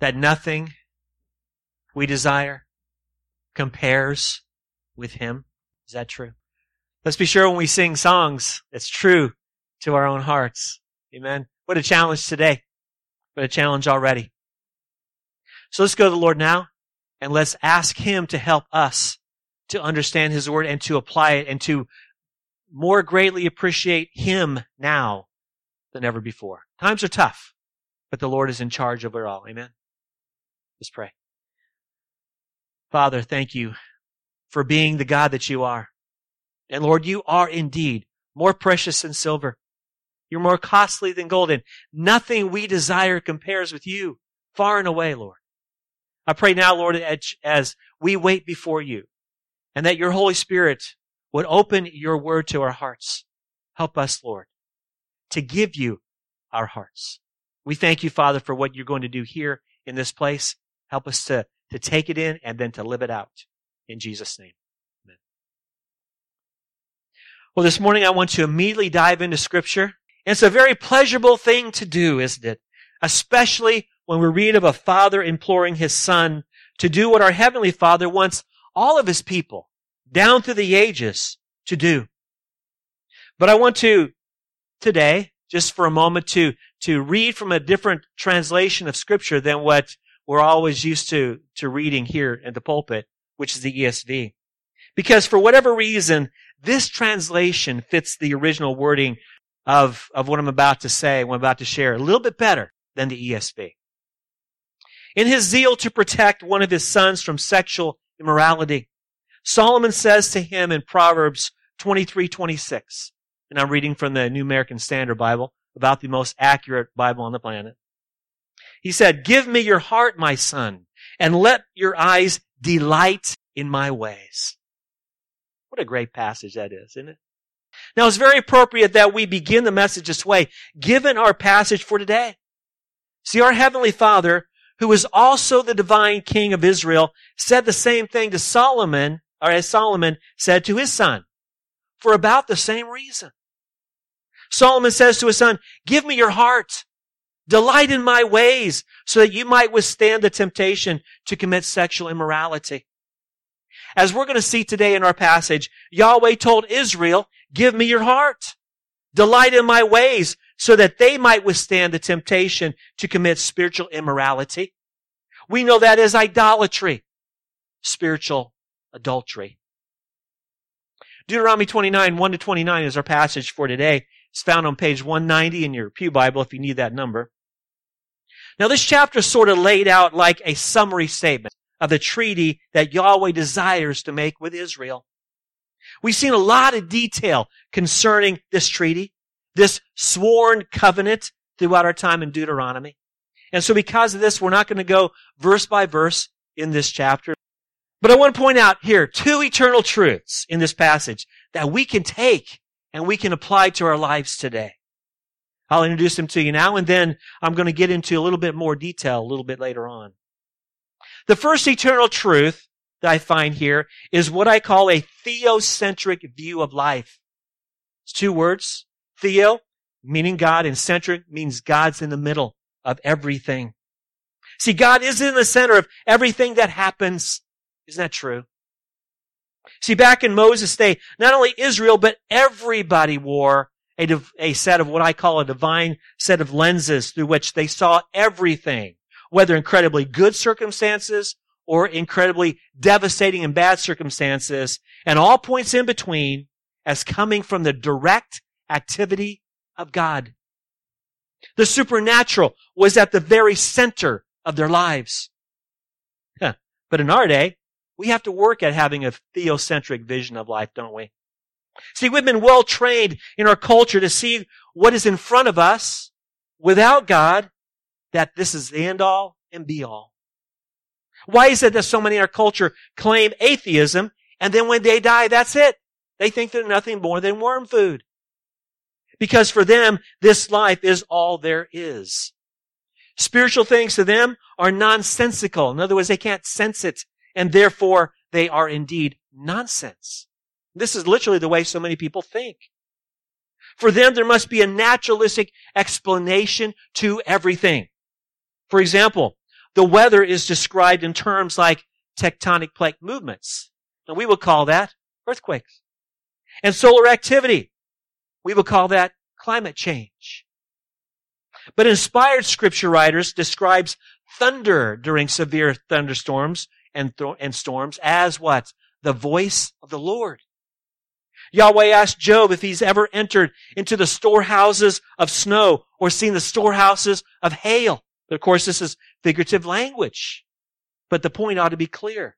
that nothing we desire compares with Him. Is that true? Let's be sure when we sing songs, it's true to our own hearts. Amen. What a challenge today. What a challenge already. So let's go to the Lord now and let's ask Him to help us to understand His Word and to apply it and to more greatly appreciate Him now than ever before. Times are tough, but the Lord is in charge of it all. Amen. Let's pray. Father, thank you for being the God that you are. And Lord, you are indeed more precious than silver. You're more costly than gold, and nothing we desire compares with you far and away, Lord. I pray now, Lord, as we wait before you, and that your Holy Spirit would open your word to our hearts. Help us, Lord, to give you our hearts. We thank you, Father, for what you're going to do here in this place. Help us to, to take it in and then to live it out. In Jesus' name. Amen. Well, this morning I want to immediately dive into scripture. It's a very pleasurable thing to do, isn't it? Especially when we read of a father imploring his son to do what our heavenly father wants all of his people down through the ages to do. But I want to today, just for a moment, to, to read from a different translation of scripture than what we're always used to, to reading here in the pulpit, which is the ESV. Because for whatever reason, this translation fits the original wording of, of what I'm about to say, what I'm about to share, a little bit better than the ESV. In his zeal to protect one of his sons from sexual immorality, Solomon says to him in Proverbs 23:26, and I'm reading from the New American Standard Bible, about the most accurate Bible on the planet. He said, Give me your heart, my son, and let your eyes delight in my ways. What a great passage that is, isn't it? Now it's very appropriate that we begin the message this way, given our passage for today. See, our Heavenly Father, who is also the divine King of Israel, said the same thing to Solomon, or as Solomon said to his son, for about the same reason. Solomon says to his son, give me your heart. Delight in my ways so that you might withstand the temptation to commit sexual immorality. As we're going to see today in our passage, Yahweh told Israel, give me your heart. Delight in my ways so that they might withstand the temptation to commit spiritual immorality. We know that as idolatry, spiritual adultery. Deuteronomy 29, 1 to 29 is our passage for today. It's found on page 190 in your Pew Bible if you need that number. Now this chapter is sort of laid out like a summary statement of the treaty that Yahweh desires to make with Israel. We've seen a lot of detail concerning this treaty, this sworn covenant throughout our time in Deuteronomy. And so because of this, we're not going to go verse by verse in this chapter. But I want to point out here two eternal truths in this passage that we can take and we can apply to our lives today. I'll introduce them to you now and then I'm going to get into a little bit more detail a little bit later on. The first eternal truth that I find here is what I call a theocentric view of life. It's two words. Theo, meaning God, and centric means God's in the middle of everything. See, God is in the center of everything that happens. Isn't that true? See, back in Moses' day, not only Israel, but everybody wore a, a set of what I call a divine set of lenses through which they saw everything, whether incredibly good circumstances or incredibly devastating and bad circumstances, and all points in between as coming from the direct activity of God. The supernatural was at the very center of their lives. But in our day, we have to work at having a theocentric vision of life, don't we? See, we've been well trained in our culture to see what is in front of us without God, that this is the end all and be all. Why is it that so many in our culture claim atheism and then when they die, that's it? They think they're nothing more than worm food. Because for them, this life is all there is. Spiritual things to them are nonsensical. In other words, they can't sense it and therefore they are indeed nonsense. This is literally the way so many people think. For them, there must be a naturalistic explanation to everything. For example, the weather is described in terms like tectonic plate movements. And we would call that earthquakes. And solar activity, we would call that climate change. But inspired scripture writers describes thunder during severe thunderstorms and, th- and storms as what? The voice of the Lord. Yahweh asked Job if he's ever entered into the storehouses of snow or seen the storehouses of hail. But of course, this is figurative language. But the point ought to be clear.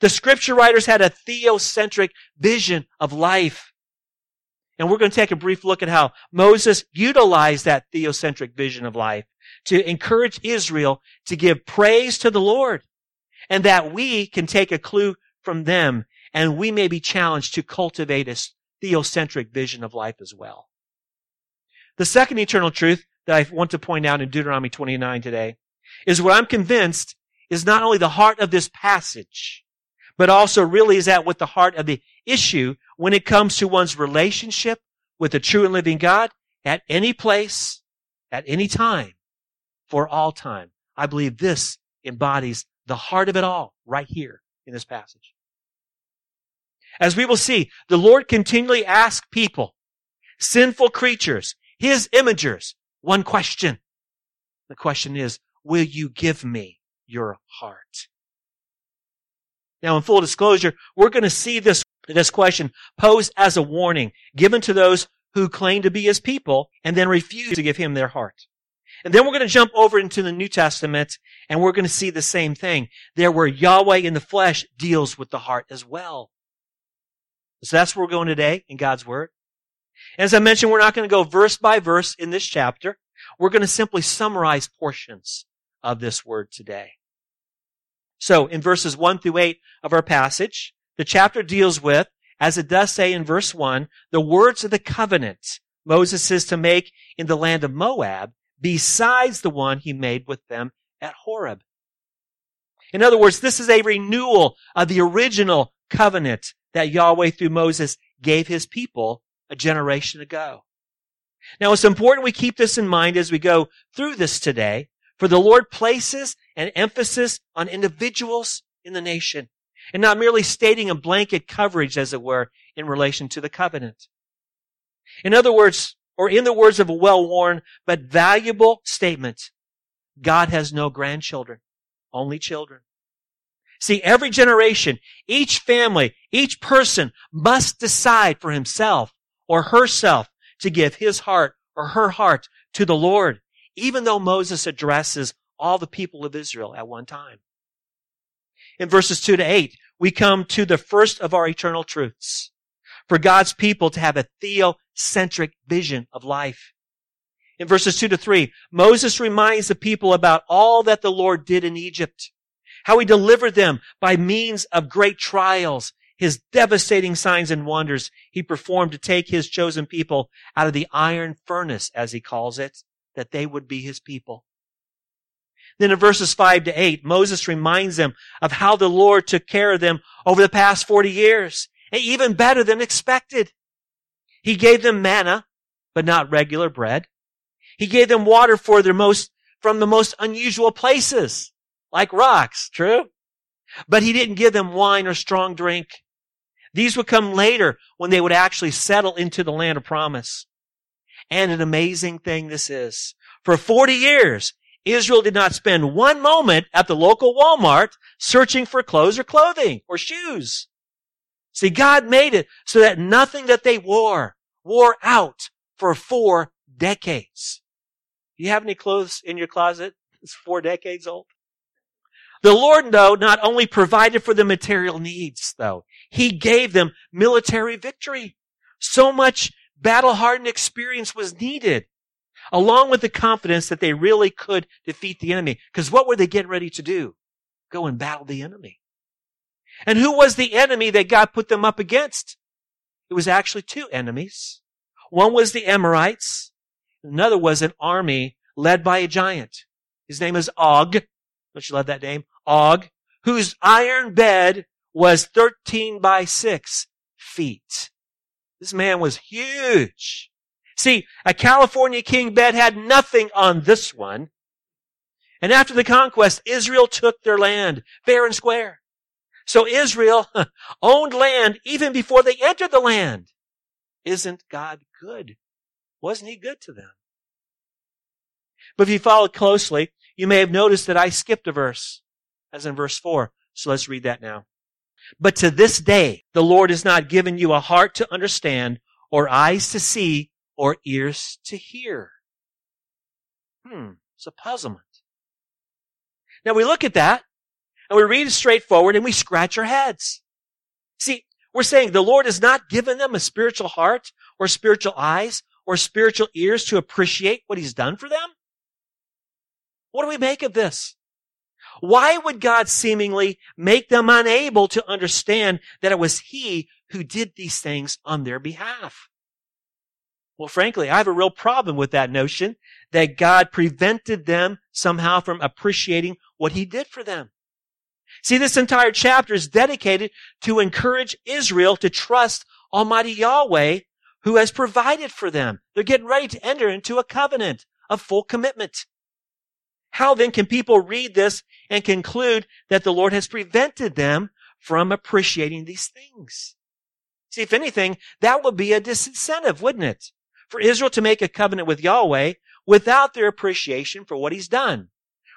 The scripture writers had a theocentric vision of life. And we're going to take a brief look at how Moses utilized that theocentric vision of life to encourage Israel to give praise to the Lord and that we can take a clue from them and we may be challenged to cultivate a theocentric vision of life as well. The second eternal truth that I want to point out in Deuteronomy 29 today is what I'm convinced is not only the heart of this passage, but also really is at what the heart of the issue when it comes to one's relationship with the true and living God at any place, at any time, for all time. I believe this embodies the heart of it all right here in this passage. As we will see, the Lord continually asks people, sinful creatures, his imagers, one question. The question is, will you give me your heart? Now, in full disclosure, we're going to see this, this question posed as a warning given to those who claim to be his people and then refuse to give him their heart. And then we're going to jump over into the New Testament and we're going to see the same thing. There where Yahweh in the flesh deals with the heart as well. So that's where we're going today in God's Word. As I mentioned, we're not going to go verse by verse in this chapter. We're going to simply summarize portions of this Word today. So in verses 1 through 8 of our passage, the chapter deals with, as it does say in verse 1, the words of the covenant Moses is to make in the land of Moab besides the one he made with them at Horeb. In other words, this is a renewal of the original covenant that Yahweh through Moses gave his people a generation ago. Now it's important we keep this in mind as we go through this today, for the Lord places an emphasis on individuals in the nation and not merely stating a blanket coverage, as it were, in relation to the covenant. In other words, or in the words of a well-worn but valuable statement, God has no grandchildren, only children. See, every generation, each family, each person must decide for himself or herself to give his heart or her heart to the Lord, even though Moses addresses all the people of Israel at one time. In verses 2 to 8, we come to the first of our eternal truths. For God's people to have a theocentric vision of life. In verses 2 to 3, Moses reminds the people about all that the Lord did in Egypt how he delivered them by means of great trials, his devastating signs and wonders he performed to take his chosen people out of the iron furnace, as he calls it, that they would be his people. Then in verses 5 to 8, Moses reminds them of how the Lord took care of them over the past 40 years, and even better than expected. He gave them manna, but not regular bread. He gave them water for their most, from the most unusual places like rocks, true? But he didn't give them wine or strong drink. These would come later when they would actually settle into the land of promise. And an amazing thing this is. For 40 years, Israel did not spend one moment at the local Walmart searching for clothes or clothing or shoes. See, God made it so that nothing that they wore wore out for four decades. Do you have any clothes in your closet that's four decades old? The Lord, though, not only provided for the material needs, though, He gave them military victory. So much battle hardened experience was needed, along with the confidence that they really could defeat the enemy. Because what were they getting ready to do? Go and battle the enemy. And who was the enemy that God put them up against? It was actually two enemies. One was the Amorites. Another was an army led by a giant. His name is Og. Don't you love that name? Og, whose iron bed was 13 by 6 feet. This man was huge. See, a California king bed had nothing on this one. And after the conquest, Israel took their land fair and square. So Israel owned land even before they entered the land. Isn't God good? Wasn't he good to them? But if you followed closely, you may have noticed that I skipped a verse, as in verse 4. So let's read that now. But to this day, the Lord has not given you a heart to understand, or eyes to see, or ears to hear. Hmm, it's a puzzlement. Now we look at that, and we read it straightforward, and we scratch our heads. See, we're saying the Lord has not given them a spiritual heart, or spiritual eyes, or spiritual ears to appreciate what He's done for them? What do we make of this? Why would God seemingly make them unable to understand that it was He who did these things on their behalf? Well, frankly, I have a real problem with that notion that God prevented them somehow from appreciating what He did for them. See, this entire chapter is dedicated to encourage Israel to trust Almighty Yahweh who has provided for them. They're getting ready to enter into a covenant of full commitment. How then can people read this and conclude that the Lord has prevented them from appreciating these things? See, if anything, that would be a disincentive, wouldn't it? For Israel to make a covenant with Yahweh without their appreciation for what he's done.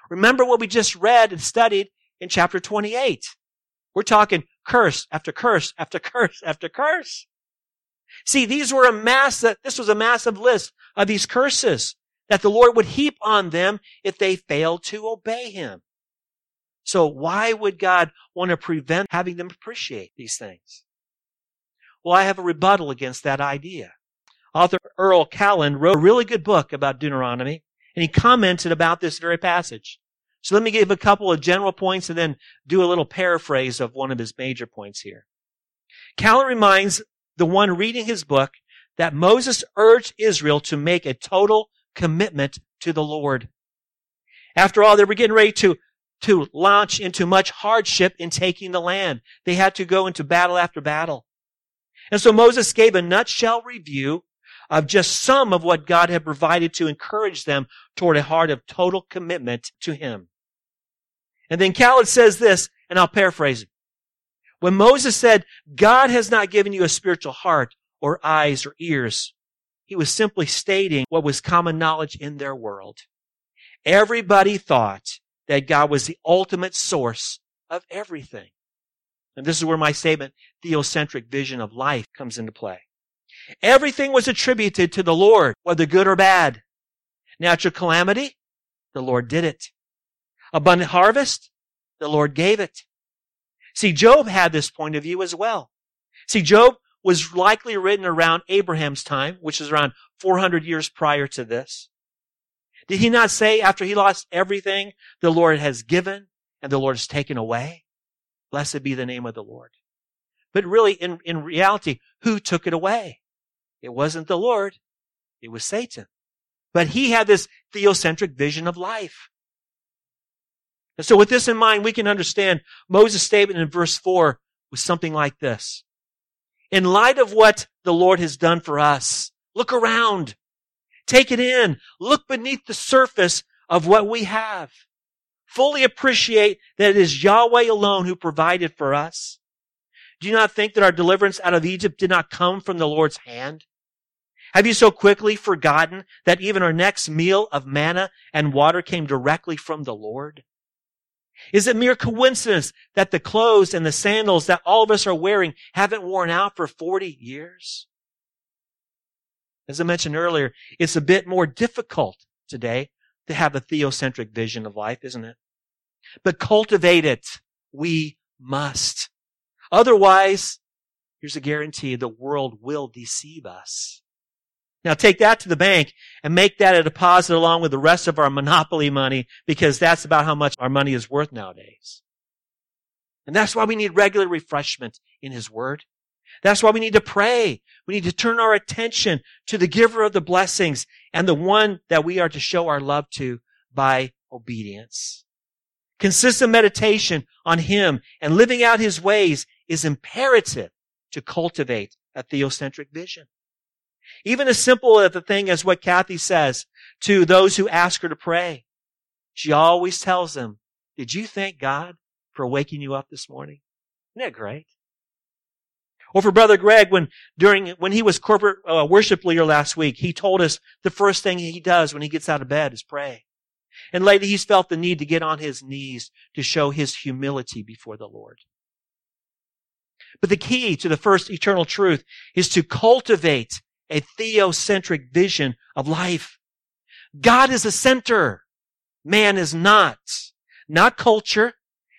Remember what we just read and studied in chapter 28. We're talking curse after curse after curse after curse. See, these were a mass that this was a massive list of these curses that the Lord would heap on them if they failed to obey him. So why would God want to prevent having them appreciate these things? Well, I have a rebuttal against that idea. Author Earl Kalland wrote a really good book about Deuteronomy, and he commented about this very passage. So let me give a couple of general points and then do a little paraphrase of one of his major points here. Kalland reminds the one reading his book that Moses urged Israel to make a total commitment to the Lord. After all, they were getting ready to, to launch into much hardship in taking the land. They had to go into battle after battle. And so Moses gave a nutshell review of just some of what God had provided to encourage them toward a heart of total commitment to Him. And then Kalland says this, and I'll paraphrase it. When Moses said, God has not given you a spiritual heart or eyes or ears, he was simply stating what was common knowledge in their world. Everybody thought that God was the ultimate source of everything. And this is where my statement, theocentric vision of life, comes into play. Everything was attributed to the Lord, whether good or bad. Natural calamity, the Lord did it. Abundant harvest, the Lord gave it. See, Job had this point of view as well. See, Job was likely written around Abraham's time, which is around 400 years prior to this. Did he not say after he lost everything, the Lord has given and the Lord has taken away? Blessed be the name of the Lord. But really, in, in reality, who took it away? It wasn't the Lord. It was Satan. But he had this theocentric vision of life. And so with this in mind, we can understand Moses' statement in verse 4 was something like this in light of what the Lord has done for us, look around. Take it in. Look beneath the surface of what we have. Fully appreciate that it is Yahweh alone who provided for us. Do you not think that our deliverance out of Egypt did not come from the Lord's hand? Have you so quickly forgotten that even our next meal of manna and water came directly from the Lord? Is it mere coincidence that the clothes and the sandals that all of us are wearing haven't worn out for 40 years? As I mentioned earlier, it's a bit more difficult today to have a theocentric vision of life, isn't it? But cultivate it. We must. Otherwise, here's a guarantee the world will deceive us. Now take that to the bank and make that a deposit along with the rest of our monopoly money because that's about how much our money is worth nowadays. And that's why we need regular refreshment in His Word. That's why we need to pray. We need to turn our attention to the giver of the blessings and the one that we are to show our love to by obedience. Consistent meditation on Him and living out His ways is imperative to cultivate a theocentric vision. Even as simple as the thing as what Kathy says to those who ask her to pray. she always tells them, did you thank God for waking you up this morning? Isn't that great? Or for Brother Greg, when during, when he was corporate uh, worship leader last week, he told us the first thing he does when he gets out of bed is pray. And lately he's felt the need to get on his knees to show his humility before the Lord. But the key to the first eternal truth is to cultivate a theocentric vision of life. God is the center. Man is not. Not culture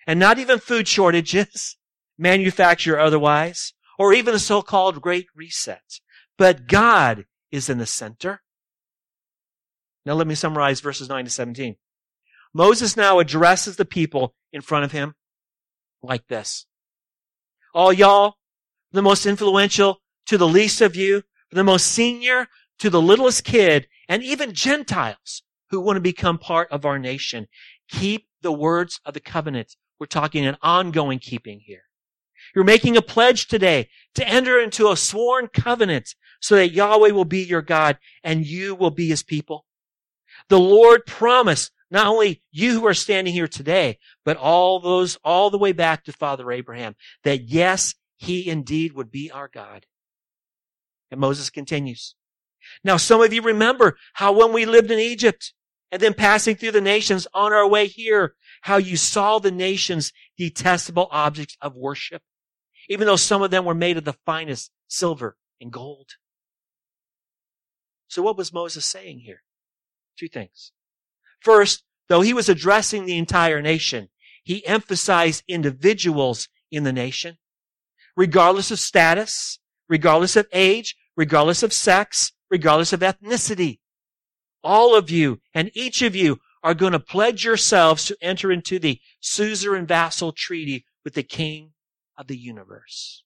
and not even food shortages, manufacture otherwise or even the so-called Great Reset. But God is in the center. Now let me summarize verses 9 to 17. Moses now addresses the people in front of him like this. All y'all, the most influential to the least of you, the most senior to the littlest kid, and even Gentiles who want to become part of our nation. Keep the words of the covenant. We're talking an ongoing keeping here. You're making a pledge today to enter into a sworn covenant so that Yahweh will be your God and you will be his people. The Lord promised not only you who are standing here today, but all those all the way back to Father Abraham that yes, he indeed would be our God. And Moses continues. Now, some of you remember how when we lived in Egypt and then passing through the nations on our way here, how you saw the nations detestable objects of worship even though some of them were made of the finest silver and gold. So what was Moses saying here? Two things. First, though he was addressing the entire nation, he emphasized individuals in the nation, regardless of status, regardless of age, regardless of sex, regardless of ethnicity. All of you and each of you are going to pledge yourselves to enter into the suzerain vassal treaty with the king of the universe.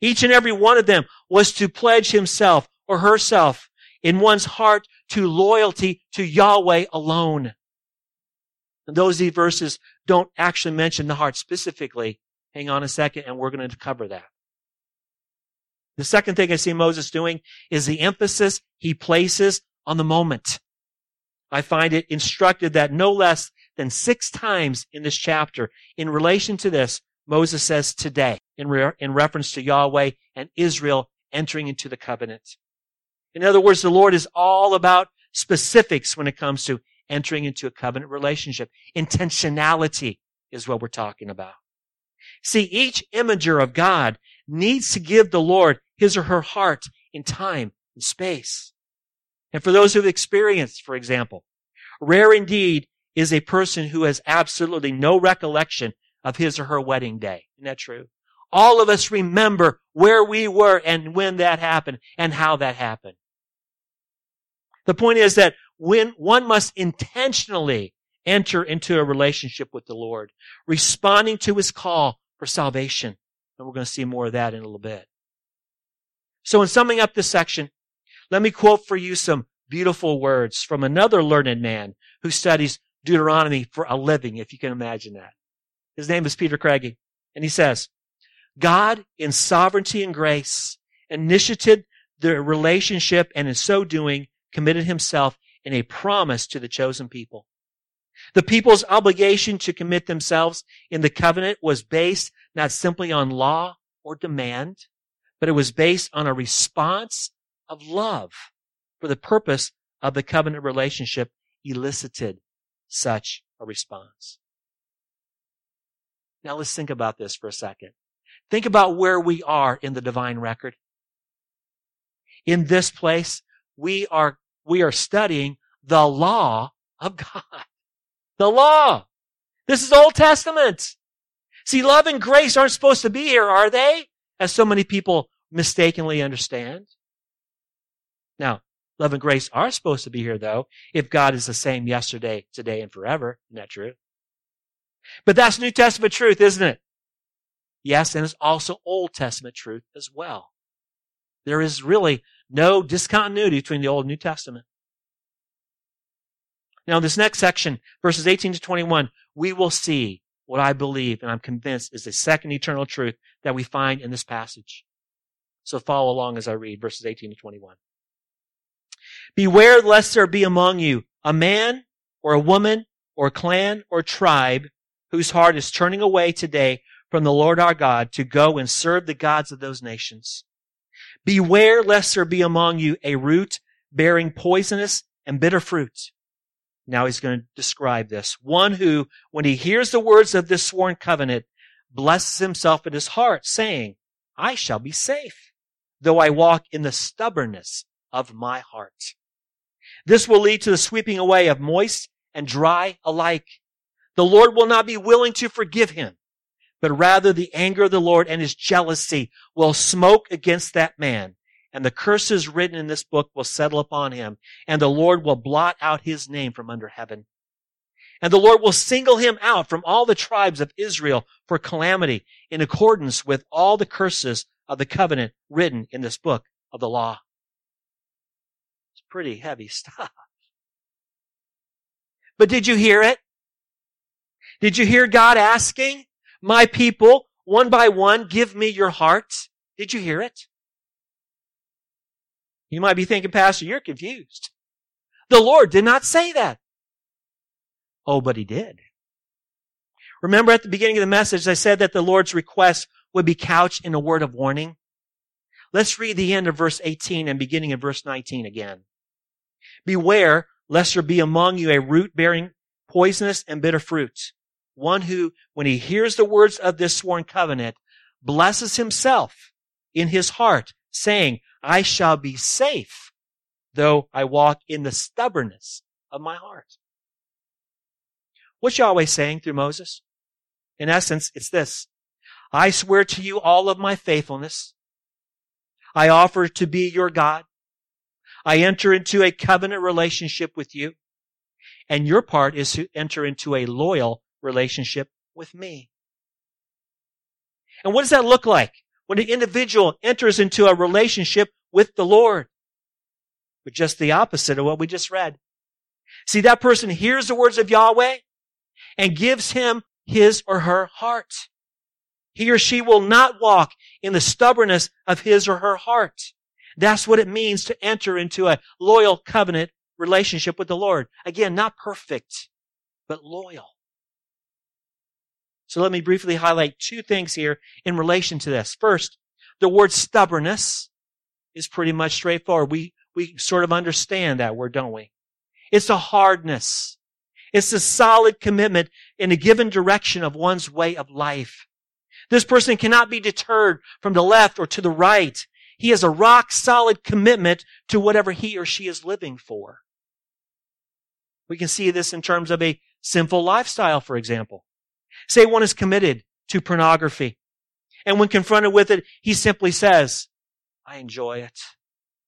Each and every one of them was to pledge himself or herself in one's heart to loyalty to Yahweh alone. And those verses don't actually mention the heart specifically. Hang on a second and we're going to cover that. The second thing I see Moses doing is the emphasis he places on the moment. I find it instructed that no less than six times in this chapter, in relation to this, Moses says today in, re- in reference to Yahweh and Israel entering into the covenant. In other words, the Lord is all about specifics when it comes to entering into a covenant relationship. Intentionality is what we're talking about. See, each imager of God needs to give the Lord his or her heart in time and space. And for those who've experienced, for example, rare indeed is a person who has absolutely no recollection of his or her wedding day. Isn't that true? All of us remember where we were and when that happened and how that happened. The point is that when one must intentionally enter into a relationship with the Lord, responding to his call for salvation. And we're going to see more of that in a little bit. So in summing up this section, let me quote for you some beautiful words from another learned man who studies Deuteronomy for a living, if you can imagine that. His name is Peter Craigie. And he says, God in sovereignty and grace initiated the relationship and in so doing committed himself in a promise to the chosen people. The people's obligation to commit themselves in the covenant was based not simply on law or demand, but it was based on a response of love for the purpose of the covenant relationship elicited such a response. Now let's think about this for a second. Think about where we are in the divine record. In this place, we are, we are studying the law of God. The law. This is Old Testament. See, love and grace aren't supposed to be here, are they? As so many people mistakenly understand. Now, love and grace are supposed to be here though, if God is the same yesterday, today, and forever. Isn't that true? But that's New Testament truth, isn't it? Yes, and it's also Old Testament truth as well. There is really no discontinuity between the Old and New Testament. Now, in this next section, verses 18 to 21, we will see what I believe and I'm convinced is the second eternal truth that we find in this passage. So follow along as I read verses 18 to 21. Beware lest there be among you a man or a woman or clan or tribe whose heart is turning away today from the Lord our God to go and serve the gods of those nations. Beware lest there be among you a root bearing poisonous and bitter fruit. Now he's going to describe this. One who, when he hears the words of this sworn covenant, blesses himself in his heart, saying, I shall be safe, though I walk in the stubbornness of my heart. This will lead to the sweeping away of moist and dry alike. The Lord will not be willing to forgive him, but rather the anger of the Lord and his jealousy will smoke against that man. And the curses written in this book will settle upon him, and the Lord will blot out his name from under heaven. And the Lord will single him out from all the tribes of Israel for calamity in accordance with all the curses of the covenant written in this book of the law. It's pretty heavy stuff. But did you hear it? Did you hear God asking, my people, one by one, give me your heart? Did you hear it? You might be thinking, Pastor, you're confused. The Lord did not say that. Oh, but he did. Remember at the beginning of the message, I said that the Lord's request would be couched in a word of warning. Let's read the end of verse 18 and beginning of verse 19 again. Beware lest there be among you a root bearing poisonous and bitter fruit. One who, when he hears the words of this sworn covenant, blesses himself in his heart, saying, I shall be safe, though I walk in the stubbornness of my heart. What's Yahweh saying through Moses? In essence, it's this. I swear to you all of my faithfulness. I offer to be your God. I enter into a covenant relationship with you. And your part is to enter into a loyal relationship with me. And what does that look like when an individual enters into a relationship with the Lord? But just the opposite of what we just read. See, that person hears the words of Yahweh and gives him his or her heart. He or she will not walk in the stubbornness of his or her heart. That's what it means to enter into a loyal covenant relationship with the Lord. Again, not perfect, but loyal. So let me briefly highlight two things here in relation to this. First, the word stubbornness is pretty much straightforward. We, we sort of understand that word, don't we? It's a hardness. It's a solid commitment in a given direction of one's way of life. This person cannot be deterred from the left or to the right. He has a rock solid commitment to whatever he or she is living for. We can see this in terms of a sinful lifestyle, for example. Say one is committed to pornography. And when confronted with it, he simply says, I enjoy it.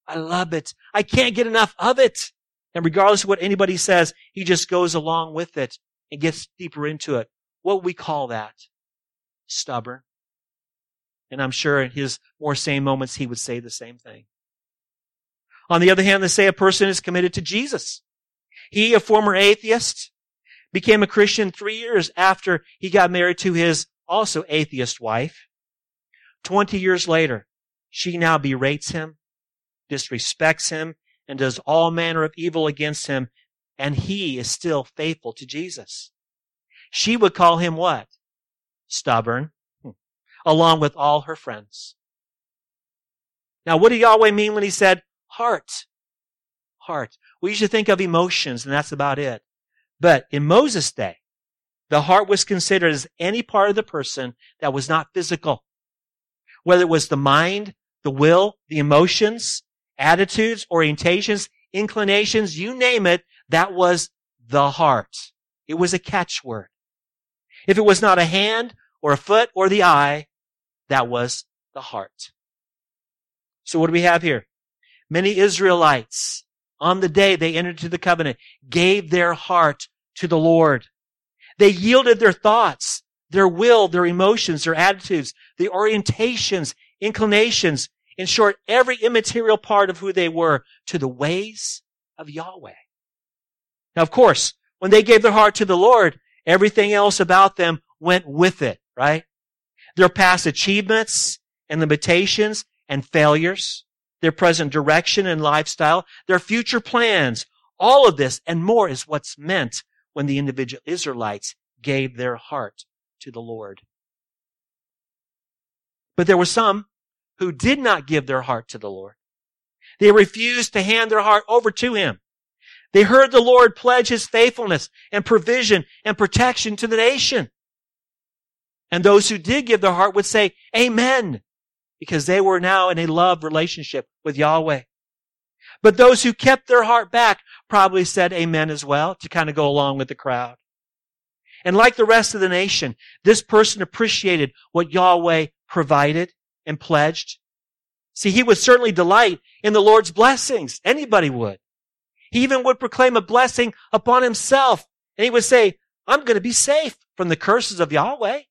I love it. I can't get enough of it. And regardless of what anybody says, he just goes along with it and gets deeper into it. What we call that? Stubborn. And I'm sure in his more sane moments, he would say the same thing. On the other hand, let's say a person is committed to Jesus. He, a former atheist, became a Christian three years after he got married to his also atheist wife. Twenty years later, she now berates him, disrespects him, and does all manner of evil against him, and he is still faithful to Jesus. She would call him what? Stubborn, hmm. along with all her friends. Now, what did Yahweh mean when he said heart? Heart. We usually think of emotions, and that's about it. But in Moses' day, the heart was considered as any part of the person that was not physical. Whether it was the mind, the will, the emotions, attitudes, orientations, inclinations, you name it, that was the heart. It was a catchword. If it was not a hand or a foot or the eye, that was the heart. So what do we have here? Many Israelites on the day they entered into the covenant gave their heart to the Lord. They yielded their thoughts, their will, their emotions, their attitudes, the orientations, inclinations, in short, every immaterial part of who they were to the ways of Yahweh. Now, of course, when they gave their heart to the Lord, everything else about them went with it, right? Their past achievements and limitations and failures, their present direction and lifestyle, their future plans, all of this and more is what's meant when the individual Israelites gave their heart to the Lord. But there were some who did not give their heart to the Lord. They refused to hand their heart over to Him. They heard the Lord pledge His faithfulness and provision and protection to the nation. And those who did give their heart would say, Amen, because they were now in a love relationship with Yahweh. But those who kept their heart back probably said amen as well to kind of go along with the crowd. And like the rest of the nation, this person appreciated what Yahweh provided and pledged. See, he would certainly delight in the Lord's blessings. Anybody would. He even would proclaim a blessing upon himself. And he would say, I'm going to be safe from the curses of Yahweh.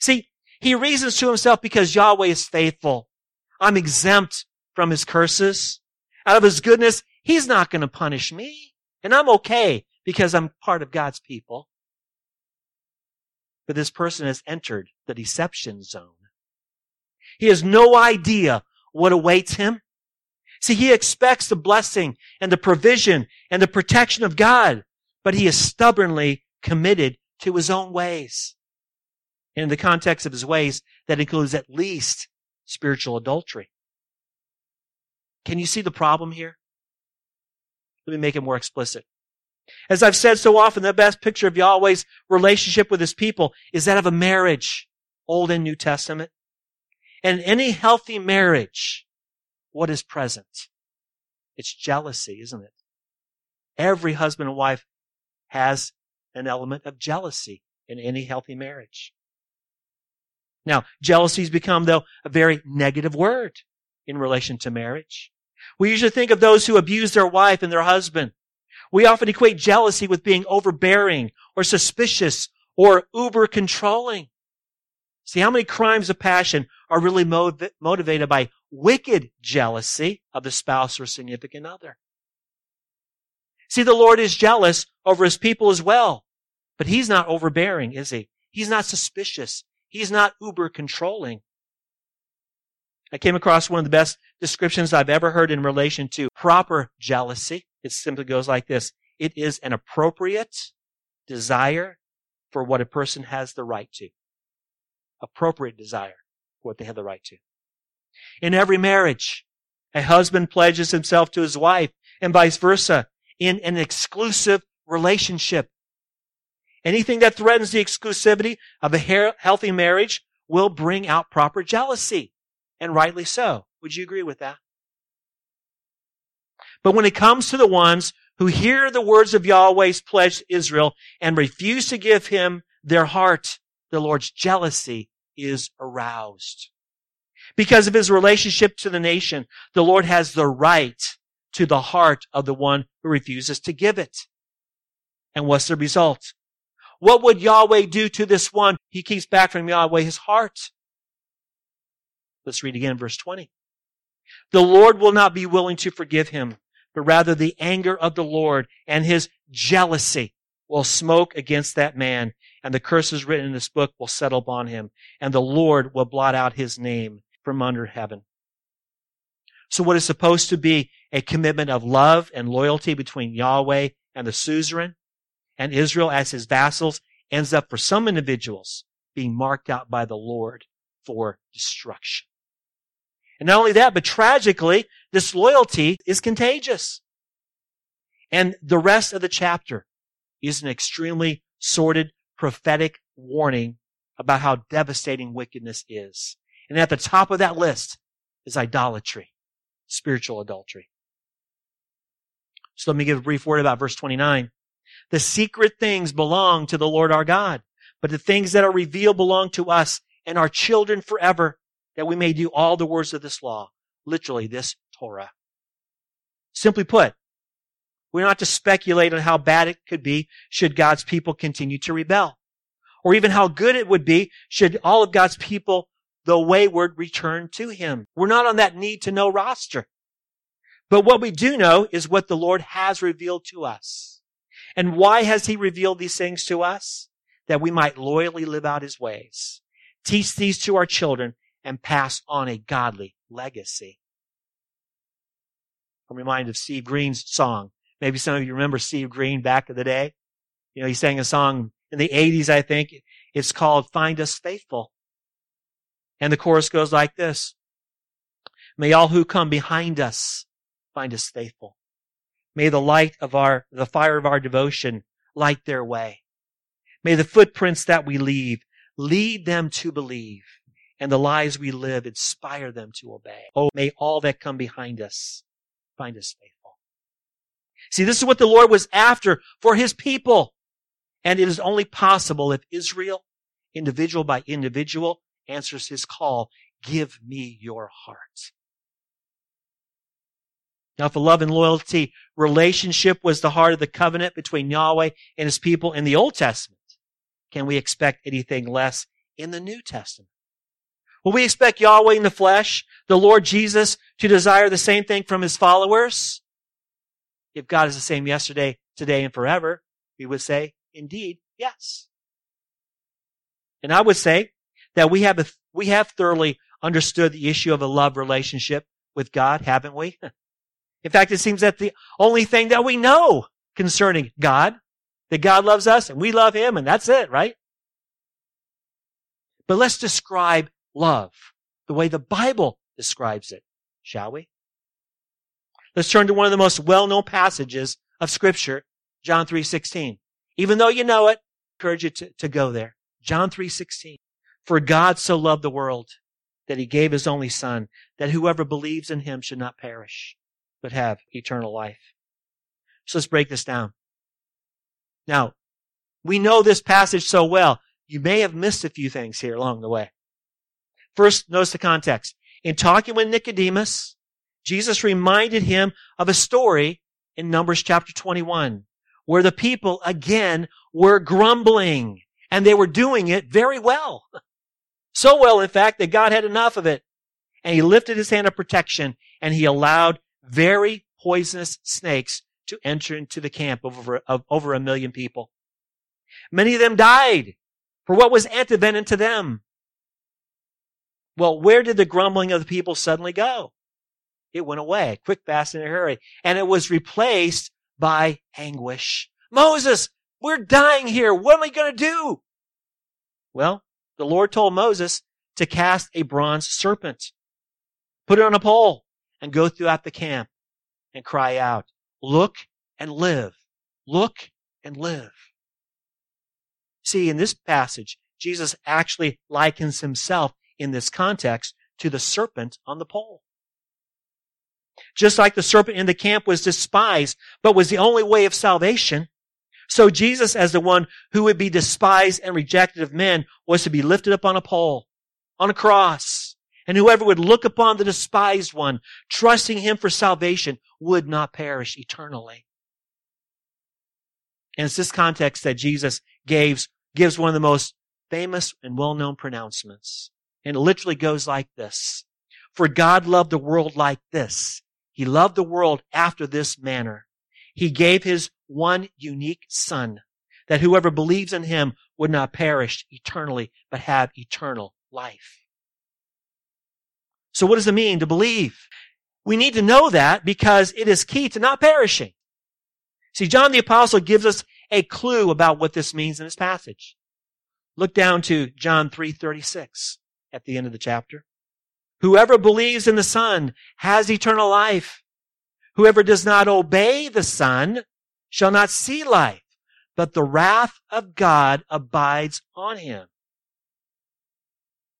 See, he reasons to himself because Yahweh is faithful. I'm exempt from his curses. Out of his goodness, he's not going to punish me. And I'm okay because I'm part of God's people. But this person has entered the deception zone. He has no idea what awaits him. See, he expects the blessing and the provision and the protection of God, but he is stubbornly committed to his own ways. And in the context of his ways, that includes at least spiritual adultery. Can you see the problem here? Let me make it more explicit. As I've said so often, the best picture of Yahweh's relationship with his people is that of a marriage, Old and New Testament. And any healthy marriage, what is present? It's jealousy, isn't it? Every husband and wife has an element of jealousy in any healthy marriage. Now, jealousy has become, though, a very negative word in relation to marriage. We usually think of those who abuse their wife and their husband. We often equate jealousy with being overbearing or suspicious or uber controlling. See how many crimes of passion are really motiv- motivated by wicked jealousy of the spouse or significant other. See, the Lord is jealous over his people as well, but he's not overbearing, is he? He's not suspicious. He's not uber controlling. I came across one of the best descriptions I've ever heard in relation to proper jealousy. It simply goes like this. It is an appropriate desire for what a person has the right to. Appropriate desire for what they have the right to. In every marriage, a husband pledges himself to his wife and vice versa in an exclusive relationship. Anything that threatens the exclusivity of a healthy marriage will bring out proper jealousy and rightly so. Would you agree with that? But when it comes to the ones who hear the words of Yahweh's pledge to Israel and refuse to give him their heart, the Lord's jealousy is aroused. Because of his relationship to the nation, the Lord has the right to the heart of the one who refuses to give it. And what's the result? What would Yahweh do to this one? He keeps back from Yahweh his heart. Let's read again verse 20. The Lord will not be willing to forgive him, but rather the anger of the Lord and his jealousy will smoke against that man, and the curses written in this book will settle upon him, and the Lord will blot out his name from under heaven. So what is supposed to be a commitment of love and loyalty between Yahweh and the suzerain and Israel as his vassals ends up for some individuals being marked out by the Lord for destruction. And not only that, but tragically, this loyalty is contagious. And the rest of the chapter is an extremely sordid prophetic warning about how devastating wickedness is. And at the top of that list is idolatry, spiritual adultery. So let me give a brief word about verse 29. The secret things belong to the Lord our God, but the things that are revealed belong to us and our children forever that we may do all the words of this law, literally this Torah. Simply put, we're not to speculate on how bad it could be should God's people continue to rebel, or even how good it would be should all of God's people, the wayward, return to Him. We're not on that need to know roster. But what we do know is what the Lord has revealed to us. And why has He revealed these things to us? That we might loyally live out His ways. Teach these to our children and pass on a godly legacy. I'm reminded of Steve Green's song. Maybe some of you remember Steve Green back in the day. You know, he sang a song in the 80s, I think. It's called Find Us Faithful. And the chorus goes like this. May all who come behind us find us faithful. May the light of our, the fire of our devotion light their way. May the footprints that we leave lead them to believe and the lives we live inspire them to obey. Oh, may all that come behind us find us faithful. See, this is what the Lord was after for his people. And it is only possible if Israel, individual by individual, answers his call, give me your heart. Now, if a love and loyalty relationship was the heart of the covenant between Yahweh and his people in the Old Testament, can we expect anything less in the New Testament? Will we expect Yahweh in the flesh, the Lord Jesus, to desire the same thing from his followers? If God is the same yesterday, today, and forever, we would say, indeed, yes. And I would say that we have, a, we have thoroughly understood the issue of a love relationship with God, haven't we? In fact, it seems that the only thing that we know concerning God, that God loves us and we love Him and that's it, right? But let's describe love the way the Bible describes it, shall we? Let's turn to one of the most well-known passages of scripture, John 3.16. Even though you know it, I encourage you to, to go there. John 3.16. For God so loved the world that he gave his only son, that whoever believes in him should not perish, but have eternal life. So let's break this down. Now, we know this passage so well. You may have missed a few things here along the way. First, notice the context. In talking with Nicodemus, Jesus reminded him of a story in Numbers chapter 21, where the people again were grumbling and they were doing it very well. So well, in fact, that God had enough of it. And he lifted his hand of protection and he allowed very poisonous snakes to enter into the camp of over, of over a million people. Many of them died for what was antivenom to them. Well, where did the grumbling of the people suddenly go? It went away, quick, fast, in a hurry. And it was replaced by anguish. Moses, we're dying here. What am I going to do? Well, the Lord told Moses to cast a bronze serpent, put it on a pole, and go throughout the camp and cry out, look and live. Look and live. See, in this passage, Jesus actually likens himself in this context to the serpent on the pole. Just like the serpent in the camp was despised, but was the only way of salvation, so Jesus, as the one who would be despised and rejected of men, was to be lifted up on a pole, on a cross. And whoever would look upon the despised one, trusting him for salvation, would not perish eternally. And it's this context that Jesus gives, gives one of the most famous and well-known pronouncements. And it literally goes like this. For God loved the world like this. He loved the world after this manner. He gave his one unique son that whoever believes in him would not perish eternally, but have eternal life. So what does it mean to believe? We need to know that because it is key to not perishing. See, John the apostle gives us a clue about what this means in this passage. Look down to John 3:36 at the end of the chapter. Whoever believes in the Son has eternal life. Whoever does not obey the Son shall not see life, but the wrath of God abides on him.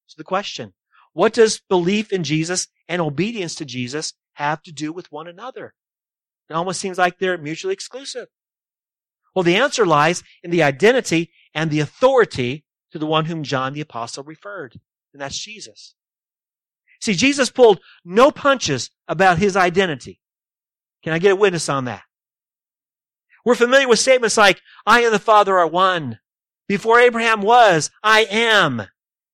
So the question, what does belief in Jesus and obedience to Jesus have to do with one another? It almost seems like they're mutually exclusive. Well, the answer lies in the identity and the authority to the one whom John the apostle referred and that's Jesus. See, Jesus pulled no punches about his identity. Can I get a witness on that? We're familiar with statements like, I and the Father are one. Before Abraham was, I am.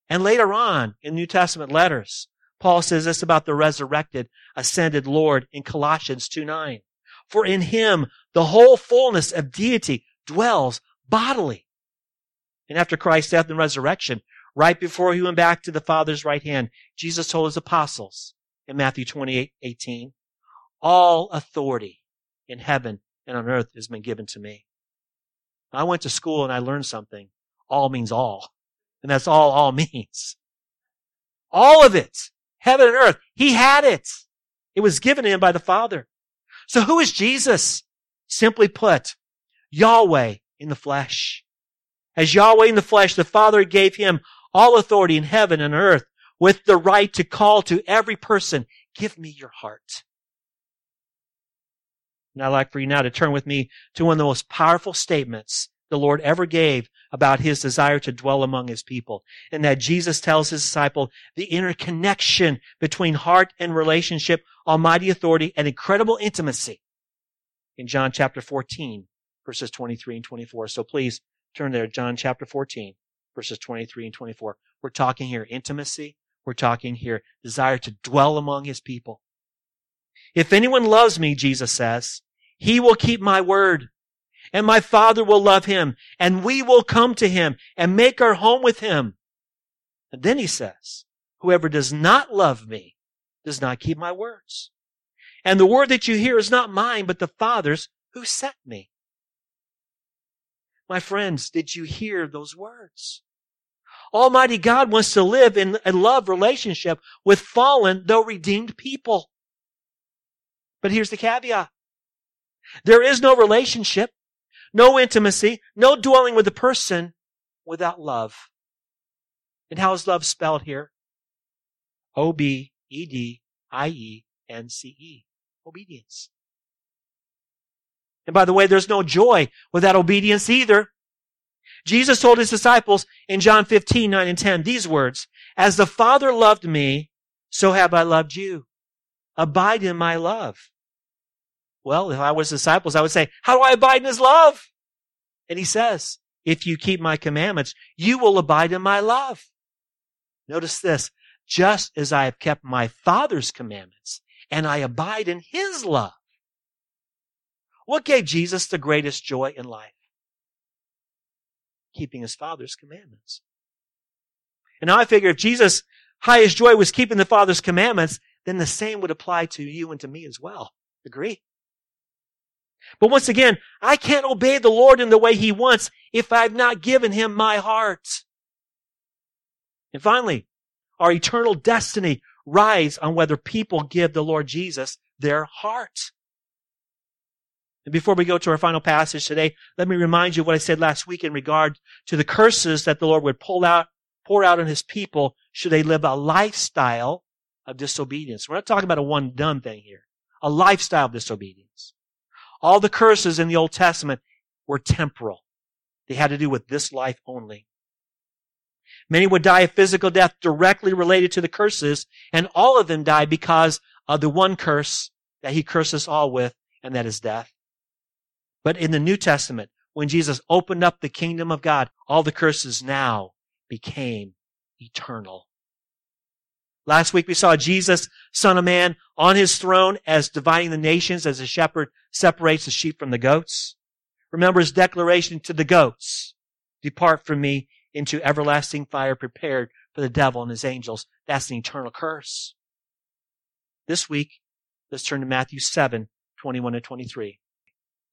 And later on in New Testament letters, Paul says this about the resurrected, ascended Lord in Colossians 2 9. For in him the whole fullness of deity dwells bodily. And after Christ's death and resurrection, right before he went back to the Father's right hand, Jesus told his apostles in Matthew 28, 18, all authority in heaven and on earth has been given to me. I went to school and I learned something. All means all. And that's all all means. All of it. Heaven and earth. He had it. It was given him by the Father. So who is Jesus? Simply put, Yahweh in the flesh. As Yahweh in the flesh, the Father gave him all authority in heaven and earth with the right to call to every person, give me your heart. And I'd like for you now to turn with me to one of the most powerful statements the Lord ever gave about his desire to dwell among his people. And that Jesus tells his disciple the interconnection between heart and relationship, almighty authority, and incredible intimacy in John chapter 14, verses 23 and 24. So please turn there, John chapter 14, verses 23 and 24. We're talking here intimacy. We're talking here desire to dwell among his people. If anyone loves me, Jesus says, he will keep my word and my father will love him and we will come to him and make our home with him. And then he says, whoever does not love me does not keep my words. And the word that you hear is not mine, but the Father's who sent me. My friends, did you hear those words? Almighty God wants to live in a love relationship with fallen, though redeemed people. But here's the caveat. There is no relationship, no intimacy, no dwelling with a person without love. And how is love spelled here? O B E D I E N C E. Obedience. And by the way, there's no joy without obedience either. Jesus told his disciples in John 15, 9 and 10 these words, As the Father loved me, so have I loved you. Abide in my love. Well, if I was disciples, I would say, how do I abide in his love? And he says, if you keep my commandments, you will abide in my love. Notice this, just as I have kept my Father's commandments and I abide in his love. What gave Jesus the greatest joy in life? Keeping his Father's commandments. And now I figure if Jesus' highest joy was keeping the Father's commandments, then the same would apply to you and to me as well. Agree? But once again, I can't obey the Lord in the way He wants if I've not given Him my heart. And finally, our eternal destiny rides on whether people give the Lord Jesus their heart. And before we go to our final passage today, let me remind you of what I said last week in regard to the curses that the Lord would pull out, pour out on His people should they live a lifestyle of disobedience. We're not talking about a one done thing here. A lifestyle of disobedience. All the curses in the Old Testament were temporal. They had to do with this life only. Many would die a physical death directly related to the curses, and all of them died because of the one curse that he curses all with, and that is death. But in the New Testament, when Jesus opened up the kingdom of God, all the curses now became eternal. Last week we saw Jesus, Son of Man, on his throne as dividing the nations as a shepherd separates the sheep from the goats. Remember his declaration to the goats. Depart from me into everlasting fire prepared for the devil and his angels. That's an eternal curse. This week, let's turn to Matthew 7, 21 to 23.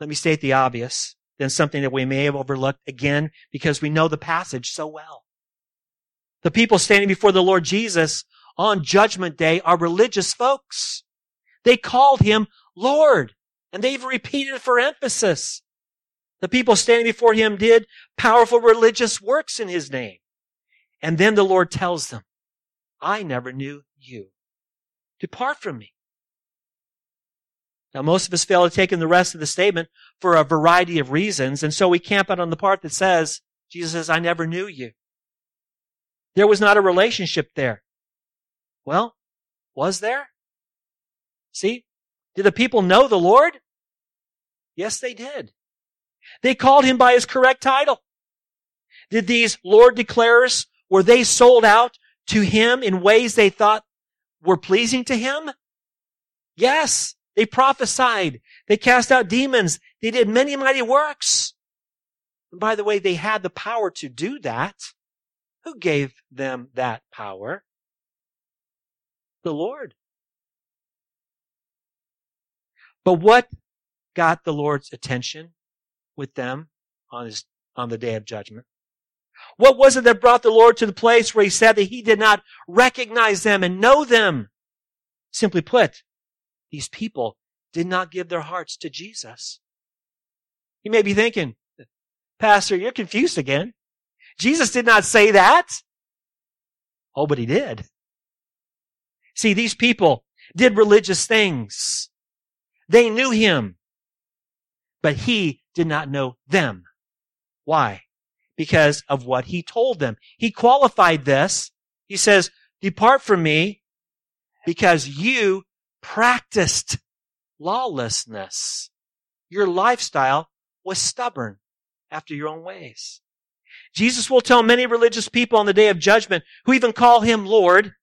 Let me state the obvious, then something that we may have overlooked again because we know the passage so well. The people standing before the Lord Jesus on judgment day are religious folks. They called him Lord, and they've repeated for emphasis. The people standing before him did powerful religious works in his name. And then the Lord tells them, I never knew you. Depart from me. Now, most of us fail to take in the rest of the statement for a variety of reasons, and so we camp out on the part that says, Jesus says, I never knew you. There was not a relationship there. Well, was there? See? Did the people know the Lord? Yes, they did. They called him by his correct title. Did these Lord declarers, were they sold out to him in ways they thought were pleasing to him? Yes, they prophesied. They cast out demons. They did many mighty works. And by the way, they had the power to do that. Who gave them that power? The Lord. But what got the Lord's attention with them on his, on the day of judgment? What was it that brought the Lord to the place where he said that he did not recognize them and know them? Simply put, these people did not give their hearts to Jesus. You may be thinking, Pastor, you're confused again. Jesus did not say that. Oh, but he did. See, these people did religious things. They knew him, but he did not know them. Why? Because of what he told them. He qualified this. He says, depart from me because you practiced lawlessness. Your lifestyle was stubborn after your own ways. Jesus will tell many religious people on the day of judgment who even call him Lord,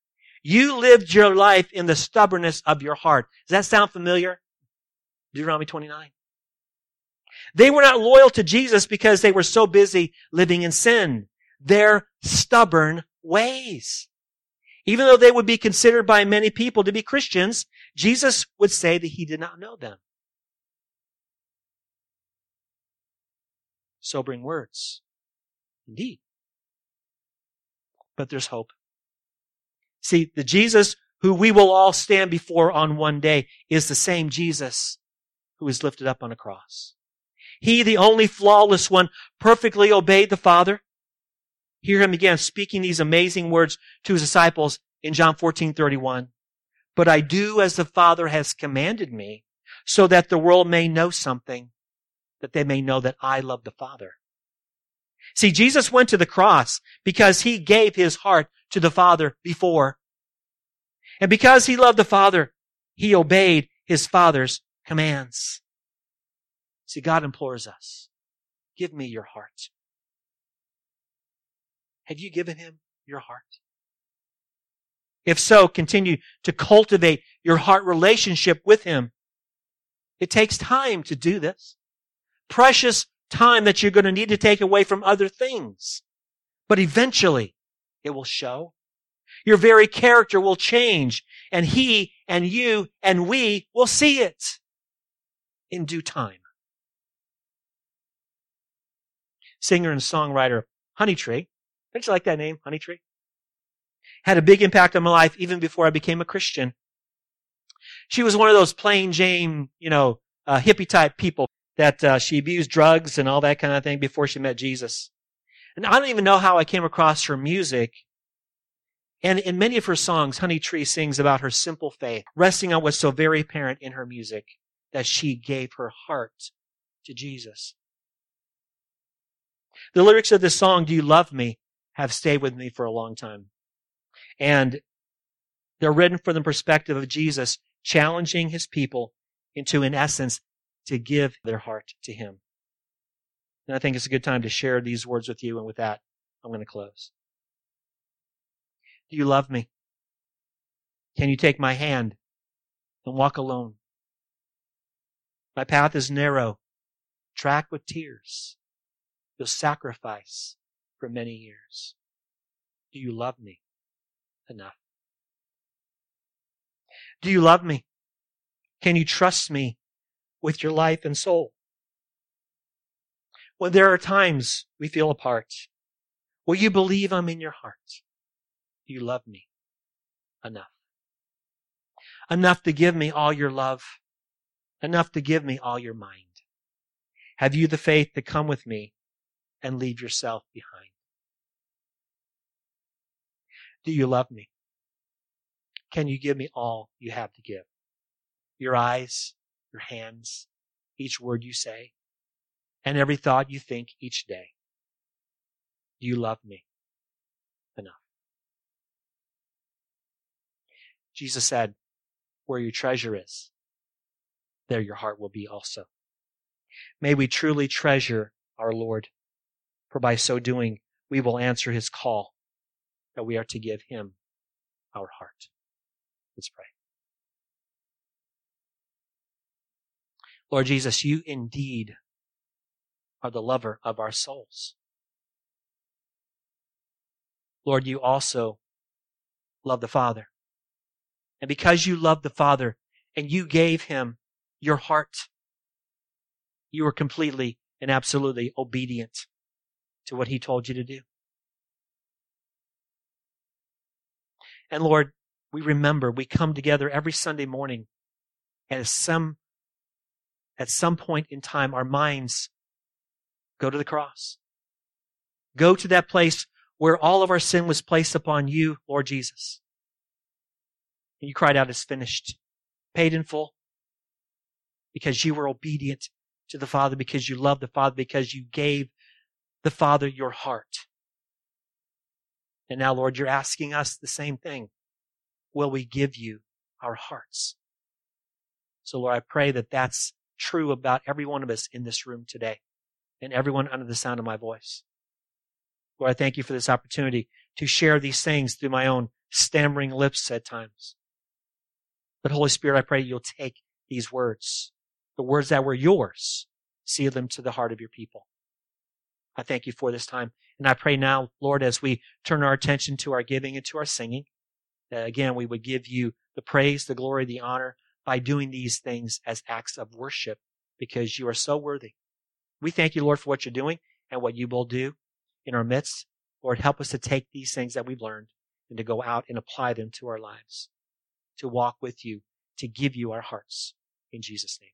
you lived your life in the stubbornness of your heart. Does that sound familiar? Deuteronomy 29. They were not loyal to Jesus because they were so busy living in sin. Their stubborn ways. Even though they would be considered by many people to be Christians, Jesus would say that he did not know them. Sobering words. Indeed. But there's hope. See, the Jesus who we will all stand before on one day is the same Jesus who was lifted up on a cross. He, the only flawless one, perfectly obeyed the Father. Hear him again speaking these amazing words to his disciples in John 14, 31. But I do as the Father has commanded me, so that the world may know something, that they may know that I love the Father. See, Jesus went to the cross because he gave his heart to the Father before. And because he loved the Father, he obeyed his Father's commands. See, God implores us, give me your heart. Have you given him your heart? If so, continue to cultivate your heart relationship with him. It takes time to do this. Precious time that you're going to need to take away from other things. But eventually it will show. Your very character will change and he and you and we will see it in due time. Singer and songwriter Honeytree. Don't you like that name, Honeytree? Had a big impact on my life even before I became a Christian. She was one of those plain Jane, you know, uh, hippie type people that uh, she abused drugs and all that kind of thing before she met Jesus. And I don't even know how I came across her music. And in many of her songs, Honeytree sings about her simple faith, resting on what's so very apparent in her music that she gave her heart to Jesus. The lyrics of this song, Do You Love Me, have stayed with me for a long time. And they're written from the perspective of Jesus challenging his people into, in essence, to give their heart to him. And I think it's a good time to share these words with you. And with that, I'm going to close. Do you love me? Can you take my hand and walk alone? My path is narrow, tracked with tears. You'll sacrifice for many years. Do you love me enough? Do you love me? Can you trust me with your life and soul? When there are times we feel apart, will you believe I'm in your heart? Do you love me enough? Enough to give me all your love enough to give me all your mind? Have you the faith to come with me and leave yourself behind? Do you love me? Can you give me all you have to give? Your eyes, your hands, each word you say, and every thought you think each day. Do you love me enough? Jesus said, where your treasure is, there your heart will be also. May we truly treasure our Lord, for by so doing, we will answer his call that we are to give him our heart. Let's pray. Lord Jesus, you indeed are the lover of our souls. Lord, you also love the Father. And because you love the Father and you gave him your heart, you were completely and absolutely obedient to what he told you to do. And Lord, we remember we come together every Sunday morning and at some at some point in time our minds go to the cross. Go to that place where all of our sin was placed upon you, Lord Jesus. And you cried out, It's finished. Paid in full. Because you were obedient to the Father, because you loved the Father, because you gave the Father your heart. And now, Lord, you're asking us the same thing. Will we give you our hearts? So, Lord, I pray that that's true about every one of us in this room today and everyone under the sound of my voice. Lord, I thank you for this opportunity to share these things through my own stammering lips at times. But Holy Spirit, I pray you'll take these words, the words that were yours, seal them to the heart of your people. I thank you for this time. And I pray now, Lord, as we turn our attention to our giving and to our singing, that again, we would give you the praise, the glory, the honor by doing these things as acts of worship because you are so worthy. We thank you, Lord, for what you're doing and what you will do in our midst. Lord, help us to take these things that we've learned and to go out and apply them to our lives, to walk with you, to give you our hearts. In Jesus' name.